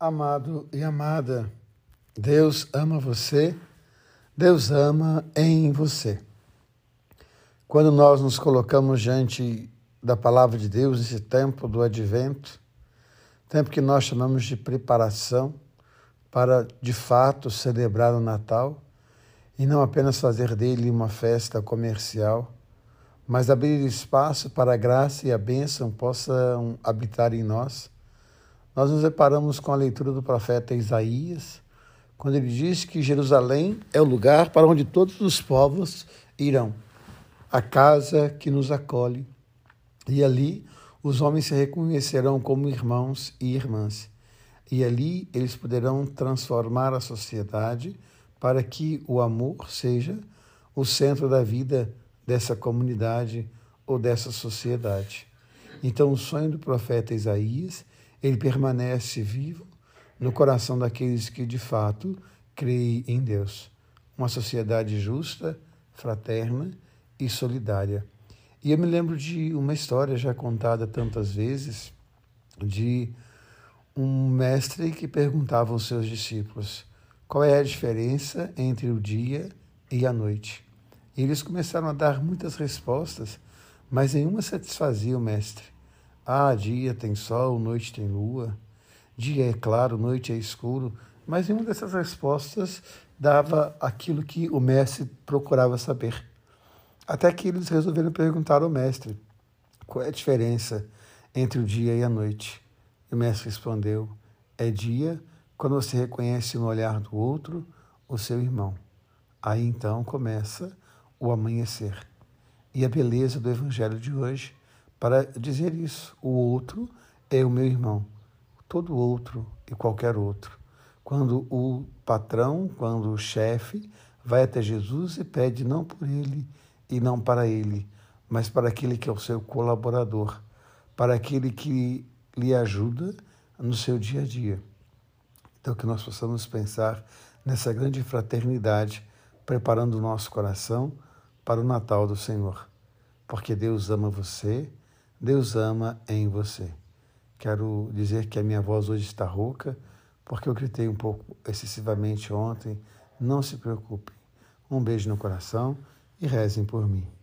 Amado e amada, Deus ama você, Deus ama em você. Quando nós nos colocamos diante da palavra de Deus nesse tempo do advento, tempo que nós chamamos de preparação para de fato celebrar o Natal e não apenas fazer dele uma festa comercial, mas abrir espaço para a graça e a bênção possam habitar em nós nós nos deparamos com a leitura do profeta Isaías, quando ele diz que Jerusalém é o lugar para onde todos os povos irão, a casa que nos acolhe. E ali os homens se reconhecerão como irmãos e irmãs. E ali eles poderão transformar a sociedade para que o amor seja o centro da vida dessa comunidade ou dessa sociedade. Então, o sonho do profeta Isaías ele permanece vivo no coração daqueles que de fato creem em Deus. Uma sociedade justa, fraterna e solidária. E eu me lembro de uma história já contada tantas vezes de um mestre que perguntava aos seus discípulos qual é a diferença entre o dia e a noite. E eles começaram a dar muitas respostas, mas nenhuma satisfazia o mestre. Ah, dia tem sol, noite tem lua, dia é claro, noite é escuro, mas nenhuma dessas respostas dava aquilo que o mestre procurava saber. Até que eles resolveram perguntar ao mestre qual é a diferença entre o dia e a noite. E o mestre respondeu: é dia quando você reconhece no olhar do outro o seu irmão. Aí então começa o amanhecer. E a beleza do evangelho de hoje para dizer isso. O outro é o meu irmão, todo outro e qualquer outro. Quando o patrão, quando o chefe vai até Jesus e pede não por ele e não para ele, mas para aquele que é o seu colaborador, para aquele que lhe ajuda no seu dia a dia. Então, que nós possamos pensar nessa grande fraternidade, preparando o nosso coração para o Natal do Senhor. Porque Deus ama você, Deus ama em você. Quero dizer que a minha voz hoje está rouca, porque eu gritei um pouco excessivamente ontem. Não se preocupem. Um beijo no coração e rezem por mim.